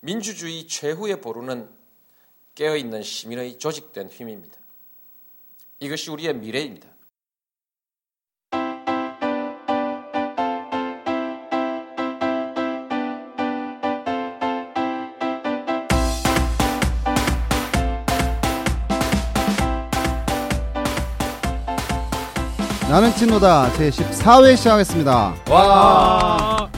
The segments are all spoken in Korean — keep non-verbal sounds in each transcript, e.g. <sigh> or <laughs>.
민주주의 최후의 보루는 깨어있는 시민의 조직된 힘입니다. 이것이 우리의 미래입니다. 나는 친노다 제 14회 시작하겠습니다. 와!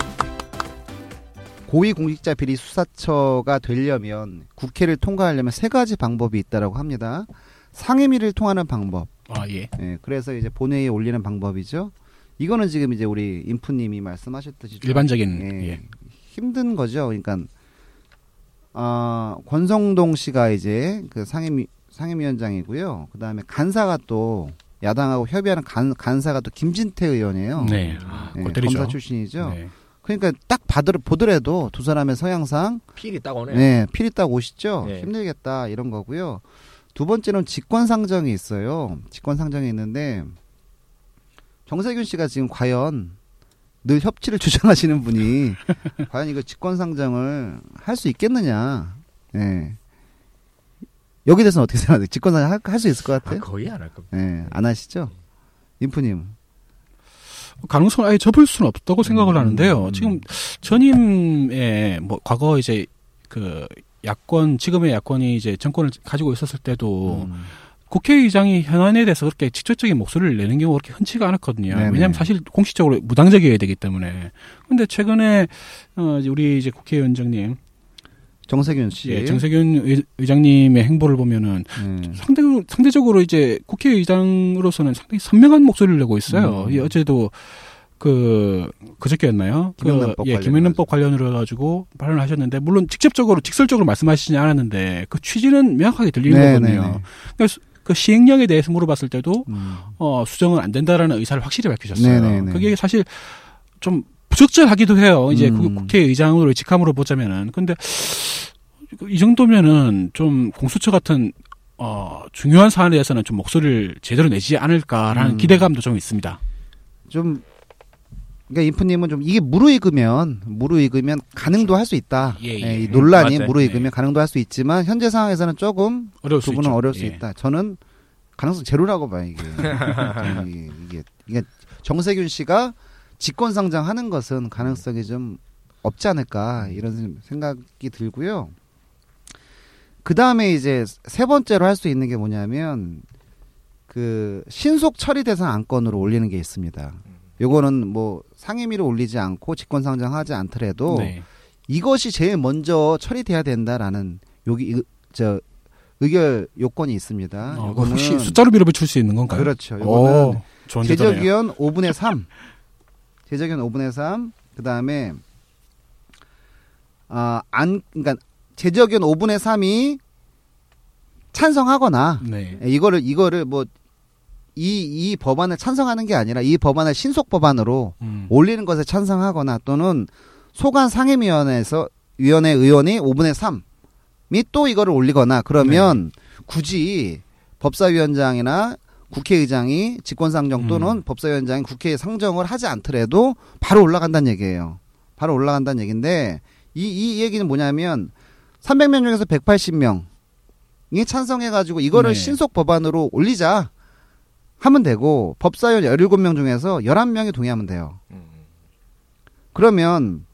고위공직자 비리 수사처가 되려면 국회를 통과하려면 세 가지 방법이 있다라고 합니다. 상임위를 통하는 방법. 아 예. 예, 그래서 이제 본회의에 올리는 방법이죠. 이거는 지금 이제 우리 인프님이 말씀하셨듯이 좀, 일반적인 예, 예. 힘든 거죠. 그러니까 아 권성동 씨가 이제 그 상임 상임위원장이고요. 그 다음에 간사가 또 야당하고 협의하는 간, 간사가 또 김진태 의원이에요. 네. 아, 때리죠. 검사 출신이죠. 네. 그러니까 딱 받으, 보더라도 두 사람의 성향상 필이 딱 오네. 네, 필이 딱 오시죠. 네. 힘들겠다 이런 거고요. 두 번째는 직권 상정이 있어요. 직권 상정이 있는데 정세균 씨가 지금 과연 늘 협치를 <laughs> 주장하시는 분이 과연 이거 직권 상정을 할 수 있겠느냐? 예. 여기 대해서는 어떻게 생각하세요? 직권 상정 할 수 있을 것 아, 같아요? 거의 안 할 겁니다. 예, 안 하시죠? 인프님. 가능성 아예 접을 수는 없다고 생각을 음, 하는데요. 음. 지금 전임의 뭐 과거 이제 그 야권 지금의 야권이 이제 정권을 가지고 있었을 때도 음. 국회의장이 현안에 대해서 그렇게 직접적인 목소리를 내는 경우가 그렇게 흔치가 않았거든요. 네네. 왜냐하면 사실 공식적으로 무당적이어야 되기 때문에. 근데 최근에 어 우리 이제 국회의원장님, 정세균 씨. 예, 정세균 의- 의장님의 행보를 보면은 예. 상대, 상대적으로 이제 국회의장으로서는 상당히 선명한 목소리를 내고 있어요. 음. 이 어제도 그, 그저께였나요? 김영란법 그, 예. 김영란법 관련으로 해가지고 발언을 하셨는데, 물론 직접적으로, 직설적으로 말씀하시지 않았는데, 그 취지는 명확하게 들리는 네, 거거든요. 네, 네. 그래서 그 시행령에 대해서 물어봤을 때도, 음. 어, 수정은 안 된다라는 의사를 확실히 밝히셨어요. 네, 네, 네. 그게 사실 좀 부적절하기도 해요. 이제 음. 국- 국회의장으로 직함으로 보자면은. 근데 이 정도면은 좀 공수처 같은 어, 중요한 사안에 대해서는 좀 목소리를 제대로 내지 않을까라는 음. 기대감도 좀 있습니다. 좀 그러니까 인프님은 좀 이게 무르익으면 무르익으면 가능도 할 수 있다. 예, 예. 이 논란이 맞아요. 무르익으면 예. 가능도 할 수 있지만 현재 상황에서는 조금 어려울 수두 분은 있죠. 어려울 수 예. 있다. 저는 가능성 제로라고 봐요 이게. 이게, <laughs> 이게 이게 정세균 씨가 직권 상정하는 것은 가능성이 좀 없지 않을까 이런 생각이 들고요. 그 다음에 이제 세 번째로 할 수 있는 게 뭐냐면 그 신속 처리 대상 안건으로 올리는 게 있습니다. 요거는 뭐 상임위로 올리지 않고 직권 상정하지 않더라도 네. 이것이 제일 먼저 처리돼야 된다라는 여기 의- 저 의결 요건이 있습니다. 어, 요거는 혹시 숫자로 밀어붙일 수 있는 건가요? 그렇죠. 제도네요. 제적위원 5분의 3. <laughs> 제적위원 5분의 3. 그 다음에 아 안 그러니까 제적위원 5분의 3이 찬성하거나 네. 이거를 이거를 뭐 이 이 법안을 찬성하는 게 아니라 이 법안을 신속 법안으로 음. 올리는 것에 찬성하거나 또는 소관 상임위원회에서 위원회 의원이 5분의 3이 또 이거를 올리거나 그러면 네. 굳이 법사위원장이나 국회의장이 직권상정 또는 음. 법사위원장이 국회에 상정을 하지 않더라도 바로 올라간다는 얘기예요. 바로 올라간다는 얘기인데 이, 이 얘기는 뭐냐면 300명 중에서 180명이 찬성해가지고 이거를 네. 신속 법안으로 올리자 하면 되고 법사위원 17명 중에서 11명이 동의하면 돼요. 음. 그러면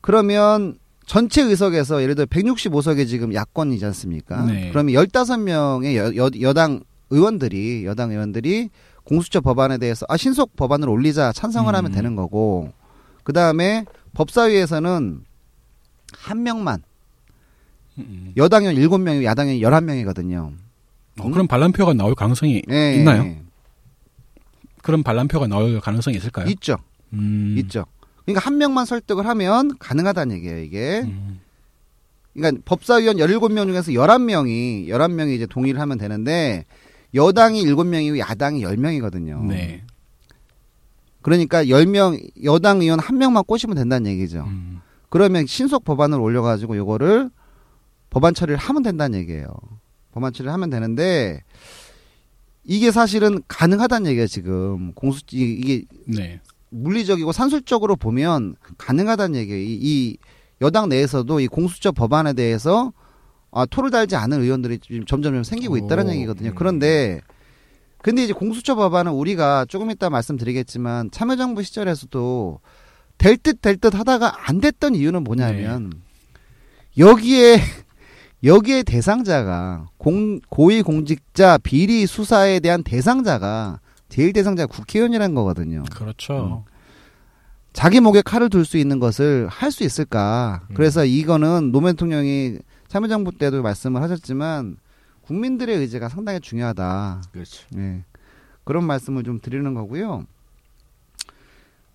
그러면 전체 의석에서 예를 들어 165석이 지금 야권이지 않습니까? 네. 그러면 15명의 여, 여, 여당 의원들이 여당 의원들이 공수처 법안에 대해서 아 신속 법안을 올리자 찬성을 하면 음. 되는 거고 그 다음에 법사위에서는 한 명만 음. 여당 의원 7명이고 야당 의원 11명이거든요. 어, 그럼 반란표가 나올 가능성이 예, 있나요? 예, 그럼 반란표가 나올 가능성이 있을까요? 있죠. 음. 있죠. 그러니까 한 명만 설득을 하면 가능하다는 얘기예요, 이게. 음. 그러니까 법사위원 17명 중에서 11명이 11명이 이제 동의를 하면 되는데 여당이 7명이고 야당이 10명이거든요. 네. 그러니까 10명 여당 의원 한 명만 꼬시면 된다는 얘기죠. 음. 그러면 신속 법안을 올려 가지고 요거를 법안 처리를 하면 된다는 얘기예요. 법안 처리를 하면 되는데 이게 사실은 가능하다는 얘기예요, 지금. 공수 이- 이게 네. 물리적이고 산술적으로 보면 가능하다는 얘기예요. 이, 이 여당 내에서도 이 공수처 법안에 대해서 아, 토를 달지 않은 의원들이 지금 점점 생기고 있다는 오, 얘기거든요. 음. 그런데 근데 이제 공수처 법안은 우리가 조금 이따 말씀드리겠지만 참여정부 시절에서도 될 듯 될 듯 하다가 안 됐던 이유는 뭐냐면 여기에 <laughs> 여기에 대상자가 공, 고위 공직자 비리 수사에 대한 대상자가 제일 대상자가 국회의원이라는 거거든요. 그렇죠. 자기 목에 칼을 둘 수 있는 것을 할 수 있을까? 음. 그래서 이거는 노무현 대통령이 참여정부 때도 말씀을 하셨지만 국민들의 의지가 상당히 중요하다. 그렇죠. 예. 그런 말씀을 좀 드리는 거고요.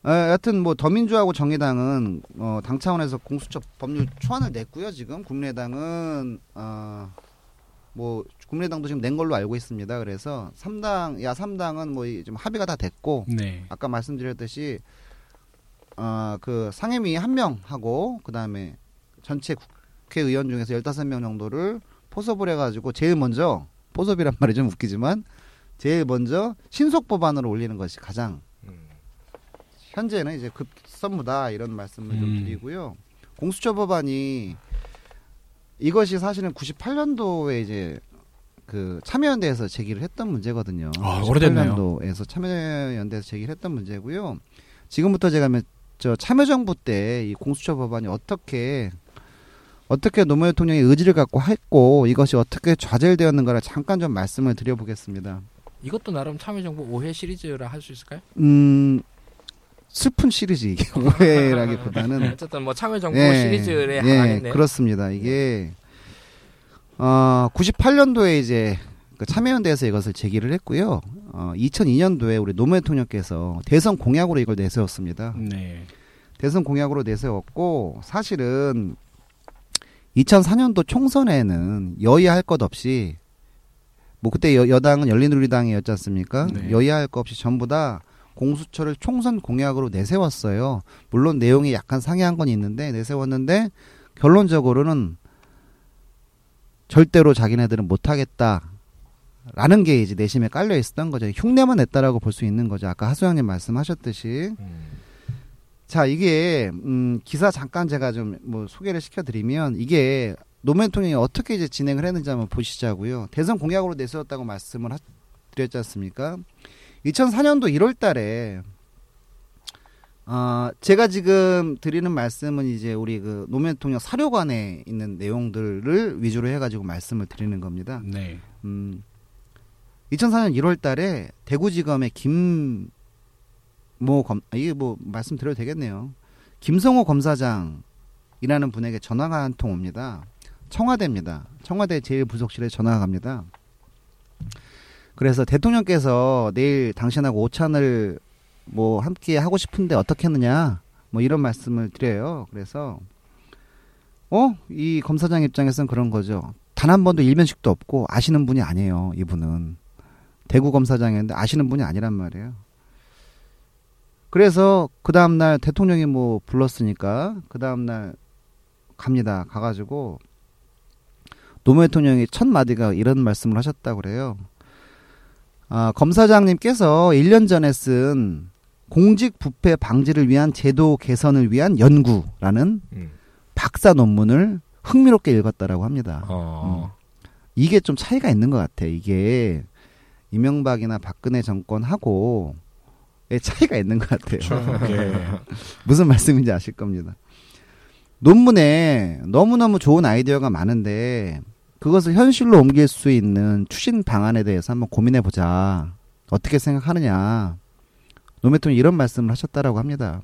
어, 여하튼 뭐 더민주하고 정의당은 어, 당 차원에서 공수처 법률 초안을 냈고요. 지금 국민의당은 어, 뭐 국민의당도 지금 낸 걸로 알고 있습니다. 그래서 삼당 야 삼당은 뭐 좀 합의가 다 됐고 네. 아까 말씀드렸듯이 어, 그 상임위 한 명 하고 그다음에 전체 국 회의원 중에서 15명 정도를 포섭을 해 가지고 제일 먼저 포섭이란 말이 좀 웃기지만 제일 먼저 신속 법안으로 올리는 것이 가장 음. 현재는 이제 급선무다 이런 말씀을 좀 음. 드리고요. 공수처 법안이 이것이 사실은 98년도에 이제 그 참여연대에서 제기를 했던 문제거든요. 아, 오래됐네요. 98년도에서 참여연대에서 제기를 했던 문제고요. 지금부터 제가 몇- 저 참여정부 때 이 공수처 법안이 어떻게 어떻게 노무현 대통령이 의지를 갖고 했고 이것이 어떻게 좌절되었는가를 잠깐 좀 말씀을 드려보겠습니다. 이것도 나름 참여정부 5회 시리즈라 할 수 있을까요? 음 슬픈 시리즈 이게 <laughs> 오해라기보다는 어쨌든 뭐 참여정부 예, 시리즈의 예, 하나겠네요. 그렇습니다. 이게 어 98년도에 이제 그 참여연대에서 이것을 제기를 했고요. 어 2002년도에 우리 노무현 대통령께서 대선 공약으로 이걸 내세웠습니다. 네. 대선 공약으로 내세웠고 사실은 2004년도 총선에는 여야 할것 없이 뭐 그때 여, 여당은 열린우리당이었지 않습니까? 네. 여야 할것 없이 전부 다 공수처를 총선 공약으로 내세웠어요. 물론 내용이 약간 상이한 건 있는데 내세웠는데 결론적으로는 절대로 자기네들은 못하겠다. 라는 게 이제 내심에 깔려 있었던 거죠. 흉내만 냈다라고 볼 수 있는 거죠. 아까 하수영님 말씀하셨듯이. 음. 자, 이게 음 기사 잠깐 제가 좀 뭐 소개를 시켜 드리면 이게 노무현 대통령이 어떻게 이제 진행을 했는지 한번 보시자고요. 대선 공약으로 내세웠다고 말씀을 하, 드렸지 않습니까? 2004년도 1월 달에 어, 제가 지금 드리는 말씀은 이제 우리 그 노무현 대통령 사료관에 있는 내용들을 위주로 해 가지고 말씀을 드리는 겁니다. 네. 음, 2004년 1월 달에 대구지검의 김, 아, 이게 뭐 말씀드려도 되겠네요. 김성호 검사장이라는 분에게 전화가 한 통 옵니다. 청와대입니다. 청와대 제일 부속실에 전화가 갑니다. 그래서 대통령께서 내일 당신하고 오찬을 뭐 함께 하고 싶은데 어떻게 했느냐 뭐 이런 말씀을 드려요. 그래서 어? 이 검사장 입장에서는 그런 거죠. 단 한 번도 일면식도 없고 아시는 분이 아니에요. 이분은 대구 검사장이었는데 아시는 분이 아니란 말이에요. 그래서 그 다음 날 대통령이 뭐 불렀으니까 그 다음 날 갑니다. 가가지고 노무현 대통령이 첫 마디가 이런 말씀을 하셨다고 그래요. 아, 검사장님께서 1년 전에 쓴 공직 부패 방지를 위한 제도 개선을 위한 연구라는 음. 박사 논문을 흥미롭게 읽었다라고 합니다. 어. 이게 좀 차이가 있는 것 같아. 이게 이명박이나 박근혜 정권하고 의 차이가 있는 것 같아요. 예. <laughs> 무슨 말씀인지 아실 겁니다. 논문에 너무너무 좋은 아이디어가 많은데 그것을 현실로 옮길 수 있는 추진 방안에 대해서 한번 고민해 보자. 어떻게 생각하느냐. 대통령이 이런 말씀을 하셨다라고 합니다.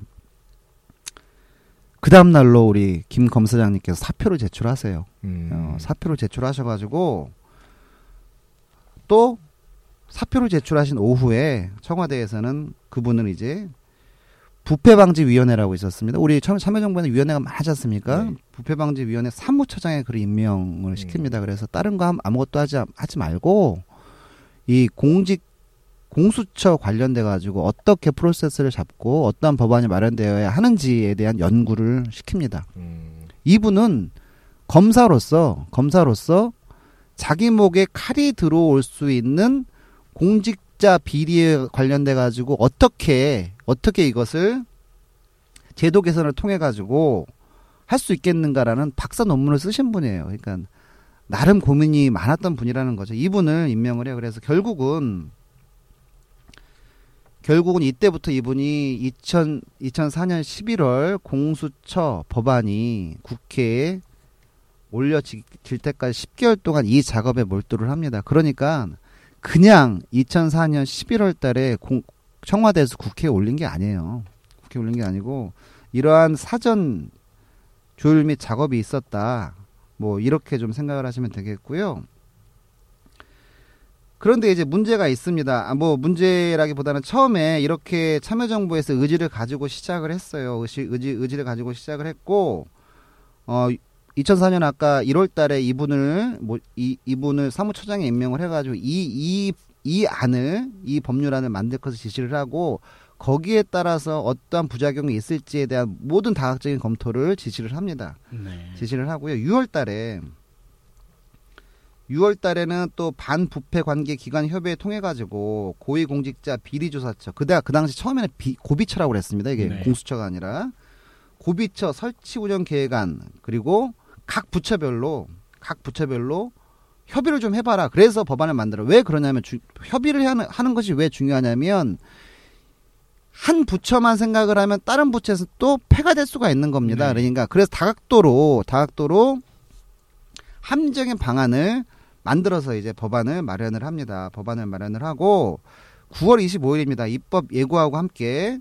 그 다음 날로 우리 김 검사장님께서 사표를 제출하세요. 음. 어, 사표를 제출하셔가지고 또 사표를 제출하신 오후에 청와대에서는 그분은 이제 부패방지위원회라고 있었습니다. 우리 참- 참여정부에는 위원회가 많지 않습니까? 네. 부패방지위원회 사무처장에 그 임명을 시킵니다. 그래서 다른 거 함- 아무것도 하지 하지 말고 이 공직 공수처 관련돼 가지고 어떻게 프로세스를 잡고 어떠한 법안이 마련되어야 하는지에 대한 연구를 시킵니다. 음. 이분은 검사로서 검사로서 자기 목에 칼이 들어올 수 있는 공직자 비리에 관련돼 가지고 어떻게 어떻게 이것을 제도 개선을 통해 가지고 할 수 있겠는가라는 박사 논문을 쓰신 분이에요. 그러니까 나름 고민이 많았던 분이라는 거죠. 이분을 임명을 해요. 그래서 결국은 결국은 이때부터 이분이 2000, 2004년 11월 공수처 법안이 국회에 올려질 때까지 10개월 동안 이 작업에 몰두를 합니다. 그러니까 그냥 2004년 11월 달에 공, 청와대에서 국회에 올린 게 아니에요. 국회에 올린 게 아니고 이러한 사전 조율 및 작업이 있었다. 뭐 이렇게 좀 생각을 하시면 되겠고요. 그런데 이제 문제가 있습니다. 아, 뭐 문제라기보다는 처음에 이렇게 참여정부에서 의지를 가지고 시작을 했어요. 의지, 의지, 의지를 가지고 시작을 했고, 어, 2004년 아까 1월 달에 이분을, 뭐, 이, 이분을 사무처장에 임명을 해 가지고 이, 이, 이 안을, 이 법률안을 만들 것을 지시를 하고, 거기에 따라서 어떠한 부작용이 있을지에 대한 모든 다각적인 검토를 지시를 합니다. 네. 지시를 하고요. 6월 달에 6월 달에는 또 반부패 관계 기관 협의회 통해 가지고 고위공직자 비리조사처 그다 그 당시 처음에는 비, 고비처라고 그랬습니다. 이게 네. 공수처가 아니라 고비처 설치 운영 계획안 그리고 각 부처별로 각 부처별로 협의를 좀 해봐라. 그래서 법안을 만들어. 왜 그러냐면 주, 협의를 하는, 하는 것이 왜 중요하냐면 한 부처만 생각을 하면 다른 부처에서 또 폐가 될 수가 있는 겁니다. 네. 그러니까 그래서 다각도로 다각도로 합리적인 방안을 만들어서 이제 법안을 마련을 합니다. 법안을 마련을 하고 9월 25일입니다. 입법 예고하고 함께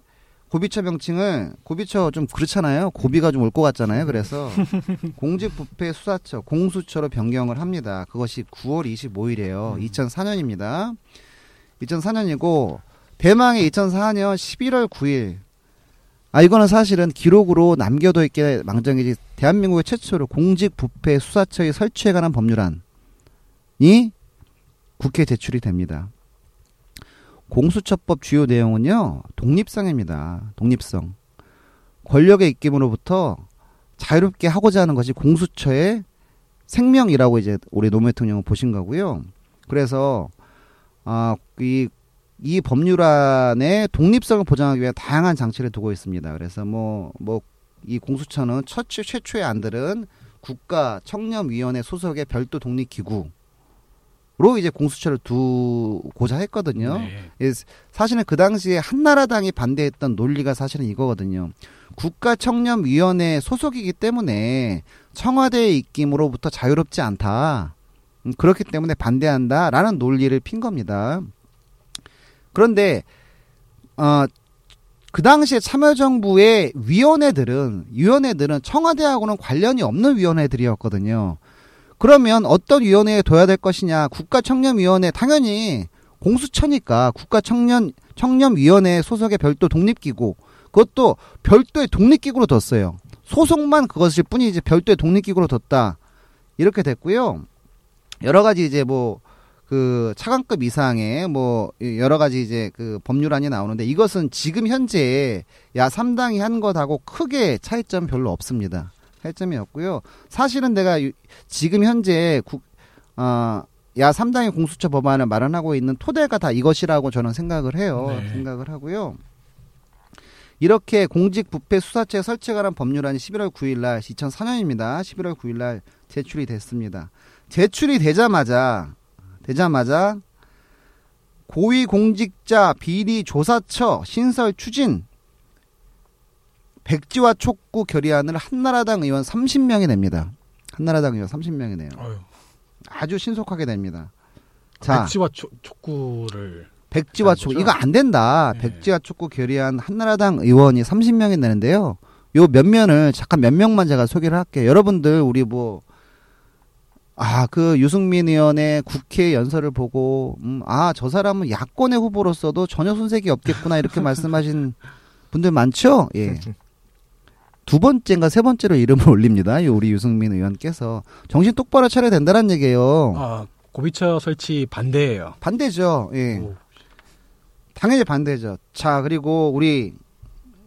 고비처 명칭을 고비처 좀 그렇잖아요. 고비가 좀 올 것 같잖아요. 그래서 <laughs> 공직부패 수사처 공수처로 변경을 합니다. 그것이 9월 25일이에요. 2004년입니다. 2004년이고 대망의 2004년 11월 9일 아 이거는 사실은 기록으로 남겨둬 있게 망정이지 대한민국의 최초로 공직부패 수사처의 설치에 관한 법률안이 국회에 제출이 됩니다. 공수처법 주요 내용은요 독립성입니다. 독립성 권력의 입김으로부터 자유롭게 하고자 하는 것이 공수처의 생명이라고 이제 우리 노무현 대통령은 보신 거고요. 그래서 아 이 이 법률안의 독립성을 보장하기 위해 다양한 장치를 두고 있습니다. 그래서 뭐 뭐 이 공수처는 첫 최초의 안들은 국가 청렴위원회 소속의 별도 독립기구 로 이제 공수처를 두고자 했거든요. 네. 예, 사실은 그 당시에 한나라당이 반대했던 논리가 사실은 이거거든요. 국가청렴위원회 소속이기 때문에 청와대의 입김으로부터 자유롭지 않다. 음, 그렇기 때문에 반대한다라는 논리를 핀 겁니다. 그런데 어, 그 당시에 참여정부의 위원회들은 위원회들은 청와대하고는 관련이 없는 위원회들이었거든요. 그러면 어떤 위원회에 둬야 될 것이냐? 국가청렴위원회 당연히 공수처니까 국가청년 청렴위원회 소속의 별도 독립기구 그것도 별도의 독립기구로 뒀어요. 소속만 그것일 뿐이지 별도의 독립기구로 뒀다 이렇게 됐고요. 여러 가지 이제 뭐 그 차관급 이상의 뭐 여러 가지 이제 그 법률안이 나오는데 이것은 지금 현재 야 3당이 한 것하고 크게 차이점 별로 없습니다. 차이점이 없고요. 사실은 내가 유- 지금 현재 국, 어, 야 3당의 공수처 법안을 마련하고 있는 토대가 다 이것이라고 저는 생각을 해요. 네. 생각을 하고요. 이렇게 공직부패 수사처 설치에 관한 법률안이 11월 9일 날 2004년입니다. 11월 9일 날 제출이 됐습니다. 제출이 되자마자 되자마자 고위공직자 비리 조사처 신설 추진 백지화 촉구 결의안을 한나라당 의원 30명이 냅니다. 한나라당 의원 30명이 내요. 어휴. 아주 신속하게 됩니다. 자, 백지와 초, 촉구를 백지화 하는 촉구? 이거 안 된다. 네. 백지화 촉구 결의안 한나라당 의원이 30명이 내는데요. 요 몇 면을 잠깐 몇 명만 제가 소개를 할게요. 여러분들 우리 뭐 아, 그 유승민 의원의 국회 연설을 보고 음, 아, 저 사람은 야권의 후보로서도 전혀 손색이 없겠구나 이렇게 말씀하신 분들 많죠? 예. <laughs> 두 번째인가 세 번째로 이름을 <laughs> 올립니다. 이 우리 유승민 의원께서 정신 똑바로 차려야 된다는 얘기예요. 아 고비처 설치 반대예요. 반대죠. 예. 오. 당연히 반대죠. 자, 그리고 우리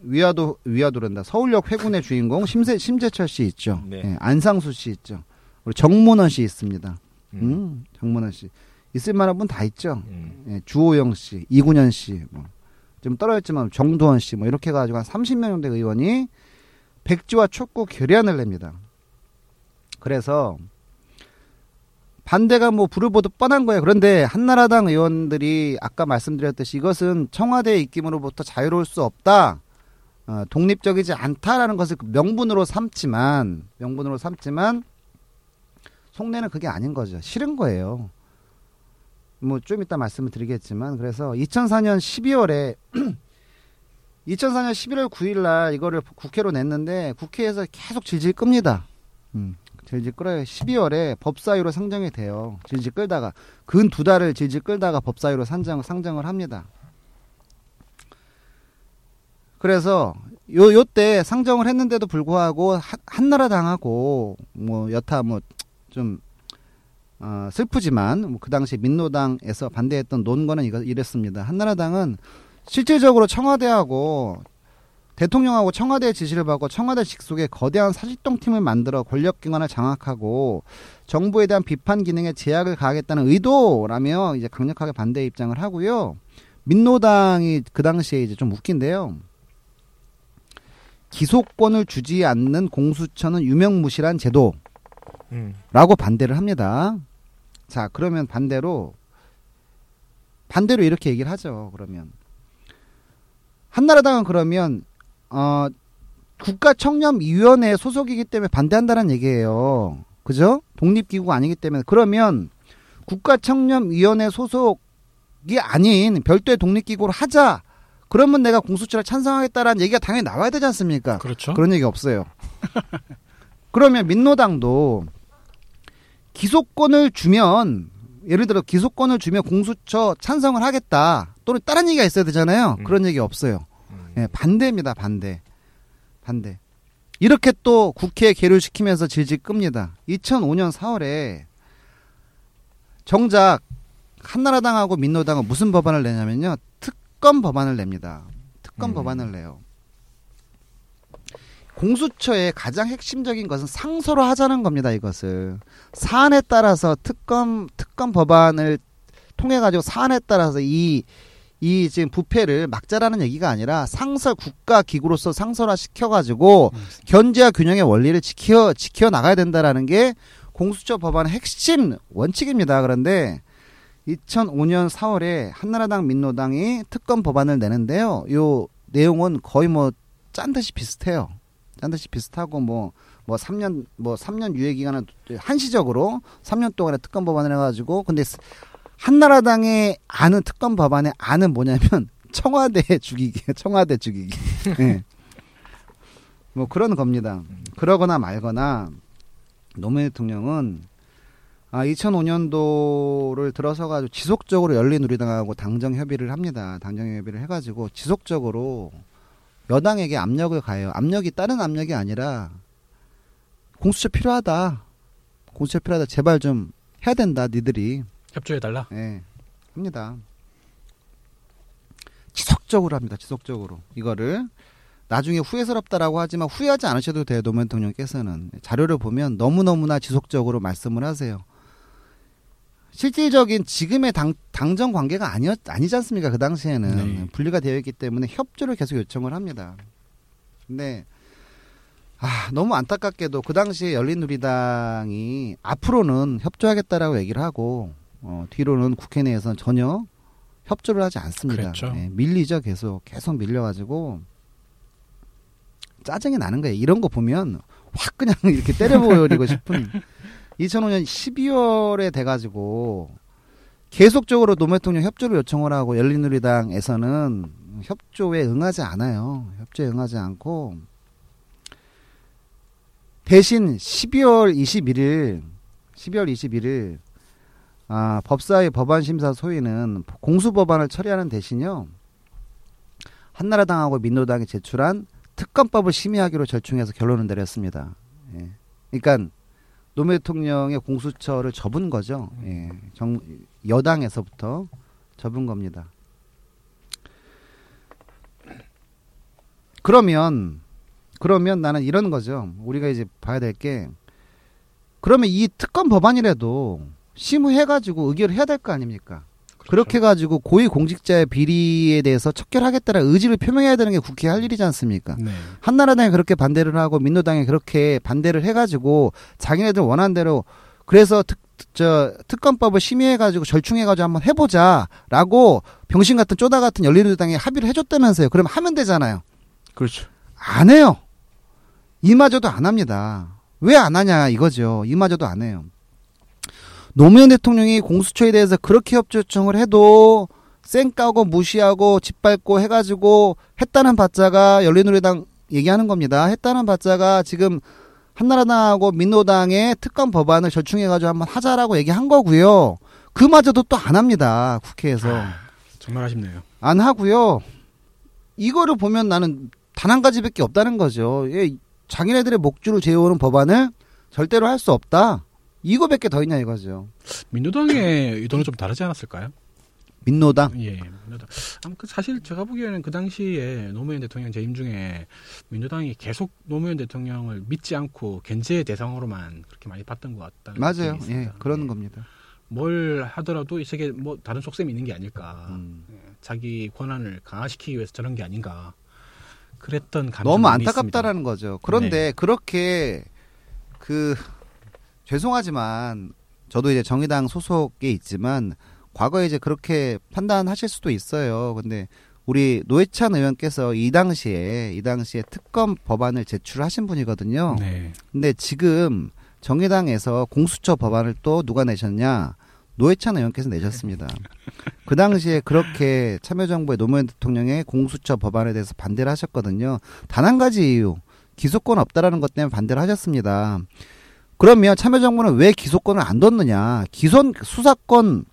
위화도 위화도란다. 서울역 회군의 주인공 심세 심재철 씨 있죠. 네. 예, 안상수 씨 있죠. 우리 정문원 씨 있습니다. 음, 음. 정문원 씨 있을 만한 분 다 있죠. 음. 예, 주호영 씨, 이군현 씨, 뭐 좀 떨어졌지만 정두원 씨, 뭐 이렇게 해가지고 한 30명 정도 의원이 백지와 촉구 결의안을 냅니다. 그래서 반대가 뭐 불을 보듯 뻔한 거예요. 그런데 한나라당 의원들이 아까 말씀드렸듯이 이것은 청와대의 입김으로부터 자유로울 수 없다. 어, 독립적이지 않다라는 것을 그 명분으로 삼지만 명분으로 삼지만 속내는 그게 아닌 거죠. 싫은 거예요. 뭐 좀 이따 말씀을 드리겠지만 그래서 2004년 12월에 <clears throat> 2004년 11월 9일 날 이거를 국회로 냈는데 국회에서 계속 질질 끕니다. 음, 질질 끌어요. 12월에 법사위로 상정이 돼요. 질질 끌다가 근 두 달을 질질 끌다가 법사위로 상정 상정을 합니다. 그래서 요 요때 상정을 했는데도 불구하고 한, 한나라당하고 뭐 여타 뭐좀 어, 슬프지만 뭐 그 당시 민노당에서 반대했던 논거는 이거 이랬습니다. 한나라당은 실질적으로 청와대하고 대통령하고 청와대의 지시를 받고 청와대 직속에 거대한 사직동 팀을 만들어 권력기관을 장악하고 정부에 대한 비판 기능에 제약을 가하겠다는 의도라며 이제 강력하게 반대 입장을 하고요. 민노당이 그 당시에 이제 좀 웃긴데요. 기소권을 주지 않는 공수처는 유명무실한 제도라고 음. 반대를 합니다. 자, 그러면 반대로 반대로 이렇게 얘기를 하죠. 그러면 한나라당은 그러면 어 국가청렴위원회 소속이기 때문에 반대한다는 얘기예요. 그죠? 독립기구가 아니기 때문에 그러면 국가청렴위원회 소속이 아닌 별도의 독립기구를 하자. 그러면 내가 공수처를 찬성하겠다라는 얘기가 당연히 나와야 되지 않습니까? 그렇죠. 그런 얘기 없어요. <laughs> 그러면 민노당도 기소권을 주면 예를 들어 기소권을 주면 공수처 찬성을 하겠다 또는 다른 얘기가 있어야 되잖아요. 음. 그런 얘기 없어요. 음. 예, 반대입니다. 반대. 반대. 이렇게 또 국회에 계류시키면서 질질 끕니다. 2005년 4월에 정작 한나라당하고 민노당은 무슨 법안을 내냐면요. 특검 법안을 냅니다. 특검 음. 법안을 내요. 공수처의 가장 핵심적인 것은 상소로 하자는 겁니다. 이것을 사안에 따라서 특검 특검 법안을 통해 가지고 사안에 따라서 이 이 지금 부패를 막자라는 얘기가 아니라 상설 국가 기구로서 상설화 시켜 가지고 견제와 균형의 원리를 지켜 지켜 나가야 된다라는 게 공수처 법안의 핵심 원칙입니다. 그런데 2005년 4월에 한나라당 민노당이 특검 법안을 내는데요. 요 내용은 거의 뭐 짠 듯이 비슷해요. 짠 듯이 비슷하고 뭐뭐 3년 뭐 3년 유예 기간은 한시적으로 3년 동안에 특검 법안을 해 가지고 근데 한나라당의 아는 특검 법안의 아는 뭐냐면 <laughs> 청와대 죽이기, 청와대 죽이기. 예. <laughs> 뭐 그런 겁니다. 그러거나 말거나 노무현 대통령은 아 2005년도를 들어서 가지고 지속적으로 열린우리당하고 당정 협의를 합니다. 당정 협의를 해가지고 지속적으로 여당에게 압력을 가해요. 압력이 다른 압력이 아니라 공수처 필요하다. 공수처 필요하다. 제발 좀 해야 된다. 니들이. 협조해달라. 예, 합니다. 지속적으로 합니다. 지속적으로 이거를 나중에 후회스럽다라고 하지만 후회하지 않으셔도 돼요. 노무현 대통령께서는 자료를 보면 너무 너무나 지속적으로 말씀을 하세요. 실질적인 지금의 당, 당정 관계가 아니었 아니지 않습니까? 그 당시에는 네. 분리가 되어 있기 때문에 협조를 계속 요청을 합니다. 근데 아, 너무 안타깝게도 그 당시에 열린우리당이 앞으로는 협조하겠다라고 얘기를 하고 어, 뒤로는 국회 내에서는 전혀 협조를 하지 않습니다. 예, 밀리죠, 계속 계속 밀려가지고 짜증이 나는 거예요. 이런 거 보면 확 그냥 <laughs> 이렇게 때려버리고 싶은 2005년 12월에 돼가지고 계속적으로 노무현 대통령 협조를 요청을 하고 열린우리당에서는 협조에 응하지 않아요. 협조에 응하지 않고 대신 12월 21일 12월 21일 아, 법사위 법안 심사 소위는 공수 법안을 처리하는 대신요. 한나라당하고 민노당이 제출한 특검법을 심의하기로 절충해서 결론을 내렸습니다. 예. 그러니까 노무현 대통령의 공수처를 접은 거죠. 예. 정, 여당에서부터 접은 겁니다. 그러면 그러면 나는 이런 거죠. 우리가 이제 봐야 될 게 그러면 이 특검 법안이라도 심의해가지고 의결을 해야 될 거 아닙니까? 그렇게 해가지고 고위 공직자의 비리에 대해서 척결하겠다는 의지를 표명해야 되는 게 국회 할 일이지 않습니까? 네. 한나라당이 그렇게 반대를 하고 민노당이 그렇게 반대를 해가지고 자기네들 원한 대로 그래서 특, 저 특검법을 심의해가지고 절충해가지고 한번 해보자라고 병신 같은 쪼다 같은 열린우리당에 합의를 해줬다면서요. 그럼 하면 되잖아요. 그렇죠. 안 해요. 이마저도 안 합니다. 왜 안 하냐 이거죠. 이마저도 안 해요. 노무현 대통령이 공수처에 대해서 그렇게 협조 요청을 해도 쌩까고 무시하고 짓밟고 해가지고 했다는 바자가 열린우리당 얘기하는 겁니다. 했다는 바자가 지금 한나라당하고 민노당의 특검 법안을 절충해가지고 한번 하자라고 얘기한 거고요. 그마저도 또 안 합니다. 국회에서. 정말 아쉽네요. 안 하고요. 이거를 보면 나는 단 한 가지밖에 없다는 거죠. 예, 자기네들의 목줄을 재우는 법안을 절대로 할 수 없다. 이거밖에 더 있냐 이거죠. 민주당의 의도는 좀 다르지 않았을까요? 민노당. 예, 민주당. 아무 그 사실 제가 보기에는 그 당시에 노무현 대통령 재임 중에 민주당이 계속 노무현 대통령을 믿지 않고 견제의 대상으로만 그렇게 많이 봤던 것 같다는 맞아요. 있습니다. 예, 그런 예. 겁니다. 뭘 하더라도 이 세계 뭐 다른 속셈이 있는 게 아닐까. 음. 예, 자기 권한을 강화시키기 위해서 저런 게 아닌가. 그랬던 감정이 너무 있습니다. 안타깝다라는 거죠. 그런데 그렇게 그 죄송하지만 저도 이제 정의당 소속에 있지만 과거에 이제 그렇게 판단하실 수도 있어요. 근데 우리 노회찬 의원께서 이 당시에 이 당시에 특검 법안을 제출하신 분이거든요. 네. 근데 지금 정의당에서 공수처 법안을 또 누가 내셨냐? 노회찬 의원께서 내셨습니다. <laughs> 그 당시에 그렇게 참여정부의 노무현 대통령의 공수처 법안에 대해서 반대를 하셨거든요. 단 한 가지 이유. 기소권 없다라는 것 때문에 반대를 하셨습니다. 그러면 참여정부는 왜 기소권을 안 뒀느냐? 기존 수사권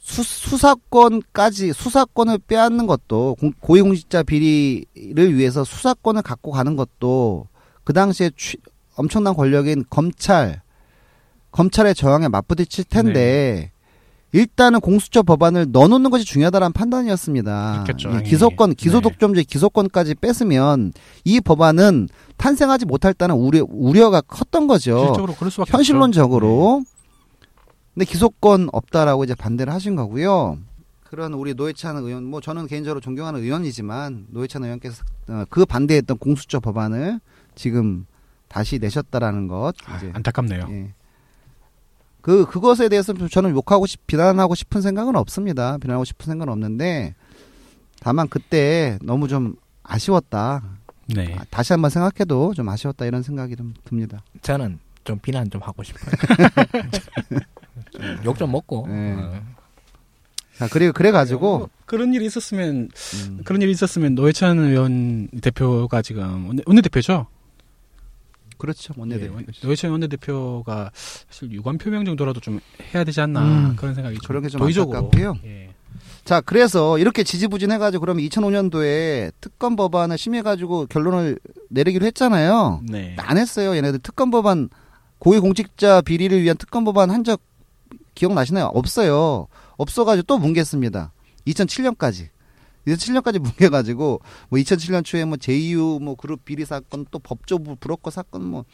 수, 수사권까지 수사권을 빼앗는 것도 공- 고위공직자 비리를 위해서 수사권을 갖고 가는 것도 그 당시에 취- 엄청난 권력인 검찰 검찰의 저항에 맞부딪힐 텐데 일단은 공수처 법안을 넣어놓는 것이 중요하다는 판단이었습니다. 그렇겠죠, 이 당연히. 기소권, 네. 기소독점제 기소권까지 뺐으면 이 법안은 탄생하지 못할 다는 우려 우려가 컸던 거죠. 실적으로 그럴 수밖에. 현실론적으로. 근데 기소권 없다라고 이제 반대를 하신 거고요. 그런 우리 노회찬 의원, 뭐 저는 개인적으로 존경하는 의원이지만 노회찬 의원께서 어, 그 반대했던 공수처 법안을 지금 다시 내셨다라는 것. 아, 이제 안타깝네요. 예. 그 그것에 대해서 저는 욕하고 싶, 비난하고 싶은 생각은 없습니다. 비난하고 싶은 생각은 없는데 다만 그때 너무 좀 아쉬웠다. 네. 아, 다시 한번 생각해도 좀 아쉬웠다 이런 생각이 좀 듭니다. 저는 좀 비난 좀 하고 싶어요. <laughs> 욕좀 먹고. 네. 어. 자 그리고 그래 가지고 뭐 그런 일이 있었으면 음, 그런 일이 있었으면 노회찬 의원 대표가 지금 원내, 원내대표죠. 그렇죠 예, 원내대표. 원- 노회찬 원내대표가 사실 유관 표명 정도라도 좀 해야 되지 않나 음, 그런 생각이 좀 그런 게좀 도의적으로. 안타깝고요. 예. 자 그래서 이렇게 지지부진해가지고 그러면 2005년도에 특검 법안을 심의해가지고 결론을 내리기로 했잖아요. 네. 안 했어요. 얘네들 특검 법안 고위공직자 비리를 위한 특검 법안 한 적 기억나시나요? 없어요. 없어가지고 또 뭉갰습니다. 2007년까지. 2007년까지 뭉개가지고 뭐 2007년 초에 뭐 제2유 뭐 그룹 비리 사건 또 법조부 브로커 사건 뭐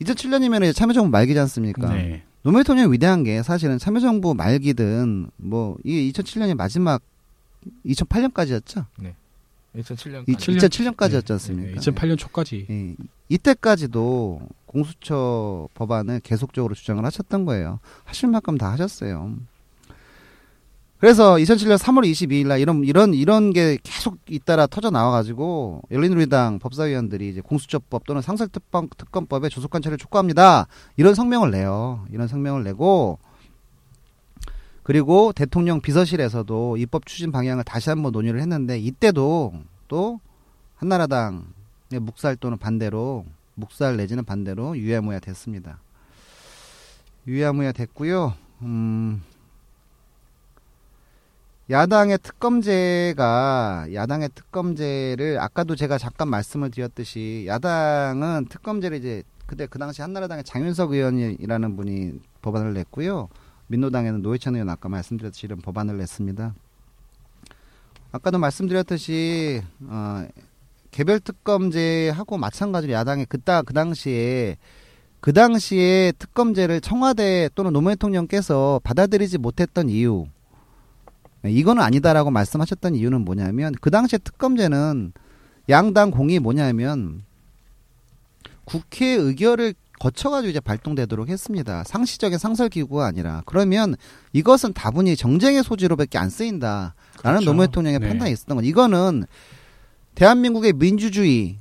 2007년이면 참여정부 말기지 않습니까? 네. 노무현 대통령이 위대한 게 사실은 참여정부 말기든 뭐 이게 2007년이 마지막 2008년까지였죠. 2007년. 2007년까지였지 않습니까? 2008년 초까지. 예, 이때까지도 공수처 법안을 계속적으로 주장을 하셨던 거예요. 하실 만큼 다 하셨어요. 그래서 2007년 3월 22일 날 이런 이런 이런 게 계속 잇따라 터져 나와 가지고 열린우리당 법사위원들이 이제 공수처법 또는 상설특검 특검법에 조속 관찰을 촉구합니다. 이런 성명을 내요. 이런 성명을 내고 그리고 대통령 비서실에서도 입법 추진 방향을 다시 한번 논의를 했는데 이때도 또 한나라당의 묵살 또는 반대로 묵살 내지는 반대로 유야무야 됐습니다. 유야무야 됐고요. 음, 야당의 특검제가 야당의 특검제를 아까도 제가 잠깐 말씀을 드렸듯이 야당은 특검제를 이제 그때 그 당시 한나라당의 장윤석 의원이라는 분이 법안을 냈고요. 민노당에는 노회찬 의원 아까 말씀드렸듯이 이런 법안을 냈습니다. 아까도 말씀드렸듯이 어, 개별 특검제하고 마찬가지로 야당이 그따 그 당시에 그 당시에 특검제를 청와대 또는 노무현 대통령께서 받아들이지 못했던 이유 네, 이거는 아니다라고 말씀하셨던 이유는 뭐냐면 그 당시에 특검제는 양당 공이 뭐냐면 국회 의결을 거쳐가지고 이제 발동되도록 했습니다. 상시적인 상설 기구가 아니라 그러면 이것은 다분히 정쟁의 소지로밖에 안 쓰인다라는 그렇죠. 노무현 대통령의 네. 판단이 있었던 건 이거는 대한민국의 민주주의에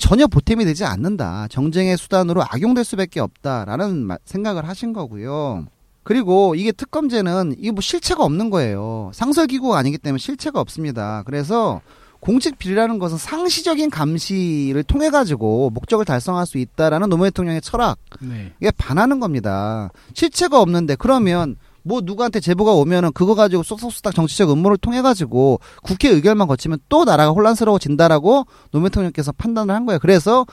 전혀 보탬이 되지 않는다. 정쟁의 수단으로 악용될 수밖에 없다라는 마- 생각을 하신 거고요. 그리고 이게 특검제는 이게 뭐 실체가 없는 거예요. 상설 기구가 아니기 때문에 실체가 없습니다. 그래서 공직 비리라는 것은 상시적인 감시를 통해 가지고 목적을 달성할 수 있다라는 노무현 대통령의 철학 네. 이게 반하는 겁니다. 실체가 없는데 그러면 뭐 누구한테 제보가 오면은 그거 가지고 쏙쏙쏙 정치적 음모를 통해 가지고 국회 의결만 거치면 또 나라가 혼란스러워진다라고 노무현 대통령께서 판단을 한 거예요. 그래서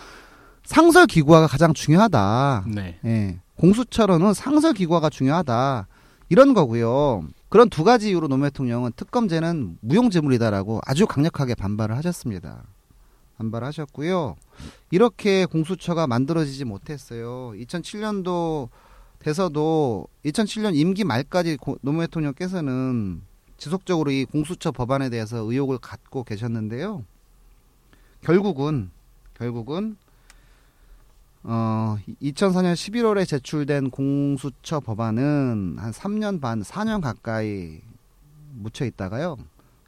상설 기구화가 가장 중요하다. 네. 예. 공수처로는 상설 기구화가 중요하다. 이런 거고요. 그런 두 가지 이유로 노무현 대통령은 특검제는 무용지물이다라고 아주 강력하게 반발을 하셨습니다. 반발하셨고요. 이렇게 공수처가 만들어지지 못했어요. 2007년도 돼서도 2007년 임기 말까지 고- 노무현 대통령께서는 지속적으로 이 공수처 법안에 대해서 의혹을 갖고 계셨는데요. 결국은 결국은 어 2004년 11월에 제출된 공수처 법안은 한 3년 반, 4년 가까이 묻혀 있다가요.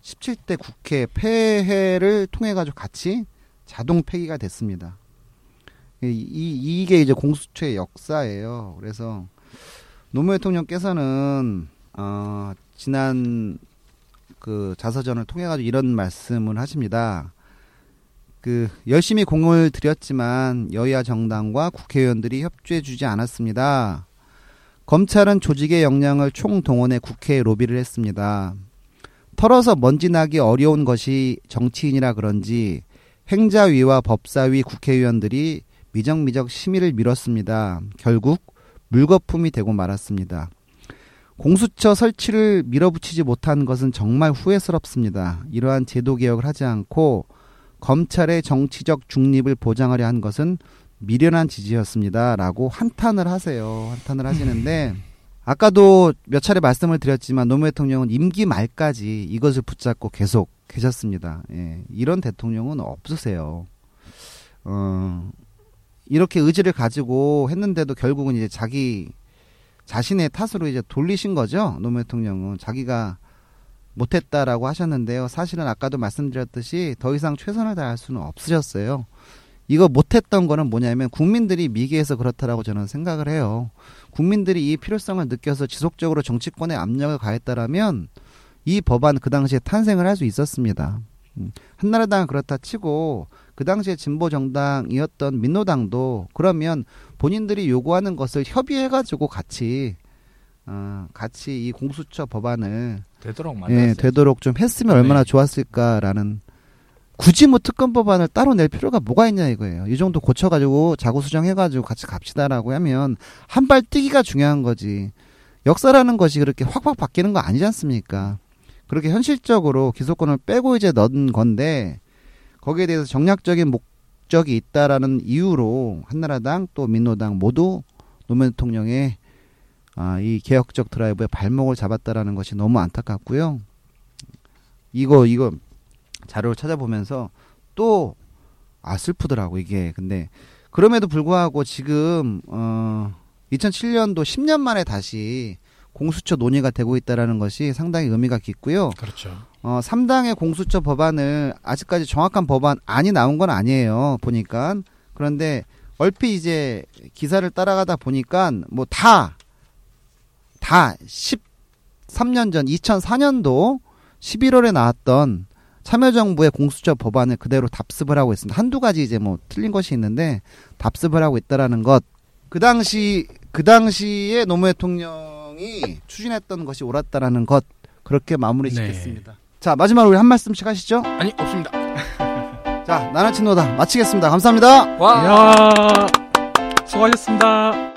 17대 국회 폐회를 통해 가지고 같이 자동 폐기가 됐습니다. 이, 이 이게 이제 공수처의 역사예요. 그래서 노무현 대통령께서는 어 지난 그 자서전을 통해 가지고 이런 말씀을 하십니다. 그 열심히 공을 들였지만 여야 정당과 국회의원들이 협조해 주지 않았습니다. 검찰은 조직의 역량을 총동원해 국회에 로비를 했습니다. 털어서 먼지 나기 어려운 것이 정치인이라 그런지 행자위와 법사위 국회의원들이 미적미적 심의를 미뤘습니다. 결국 물거품이 되고 말았습니다. 공수처 설치를 밀어붙이지 못한 것은 정말 후회스럽습니다. 이러한 제도 개혁을 하지 않고 검찰의 정치적 중립을 보장하려 한 것은 미련한 지지였습니다. 라고 한탄을 하세요. 한탄을 하시는데, 아까도 몇 차례 말씀을 드렸지만 노무현 대통령은 임기 말까지 이것을 붙잡고 계속 계셨습니다. 예, 이런 대통령은 없으세요. 어, 이렇게 의지를 가지고 했는데도 결국은 이제 자기 자신의 탓으로 이제 돌리신 거죠. 노무현 대통령은 자기가 못했다라고 하셨는데요. 사실은 아까도 말씀드렸듯이 더 이상 최선을 다할 수는 없으셨어요. 이거 못했던 거는 뭐냐면 국민들이 미개해서 그렇다라고 저는 생각을 해요. 국민들이 이 필요성을 느껴서 지속적으로 정치권에 압력을 가했다라면 이 법안 그 당시에 탄생을 할 수 있었습니다. 음, 한나라당은 그렇다 치고 그 당시에 진보 정당이었던 민노당도 그러면 본인들이 요구하는 것을 협의해가지고 같이 어, 같이 이 공수처 법안을 되도록 만들었어요. 예, 되도록 좀 했으면 얼마나 좋았을까라는 굳이 뭐 특검 법안을 따로 낼 필요가 뭐가 있냐 이거예요. 이 정도 고쳐가지고 자구 수정해가지고 같이 갑시다라고 하면 한 발 뛰기가 중요한 거지. 역사라는 것이 그렇게 확확 바뀌는 거 아니지 않습니까? 그렇게 현실적으로 기소권을 빼고 이제 넣은 건데 거기에 대해서 정략적인 목적이 있다라는 이유로 한나라당 또 민노당 모두 노무현 대통령의 아, 이 개혁적 드라이브에 발목을 잡았다라는 것이 너무 안타깝고요. 이거 이거 자료를 찾아보면서 또 아 슬프더라고 이게. 근데 그럼에도 불구하고 지금 어 2007년도 10년 만에 다시 공수처 논의가 되고 있다라는 것이 상당히 의미가 깊고요. 그렇죠. 어 3당의 공수처 법안을 아직까지 정확한 법안 안이 나온 건 아니에요. 보니까 그런데 얼핏 이제 기사를 따라가다 보니까 뭐 다 다 13년 전 2004년도 11월에 나왔던 참여정부의 공수처 법안을 그대로 답습을 하고 있습니다. 한두 가지 이제 뭐 틀린 것이 있는데 답습을 하고 있다라는 것. 그 당시 그 당시에 노무현 대통령이 추진했던 것이 옳았다라는 것 그렇게 마무리 네. 짓겠습니다. 자 마지막으로 우리 한 말씀씩 하시죠. 아니 없습니다. <laughs> 자 나나친노다 마치겠습니다. 감사합니다. 와! 이야, 수고하셨습니다.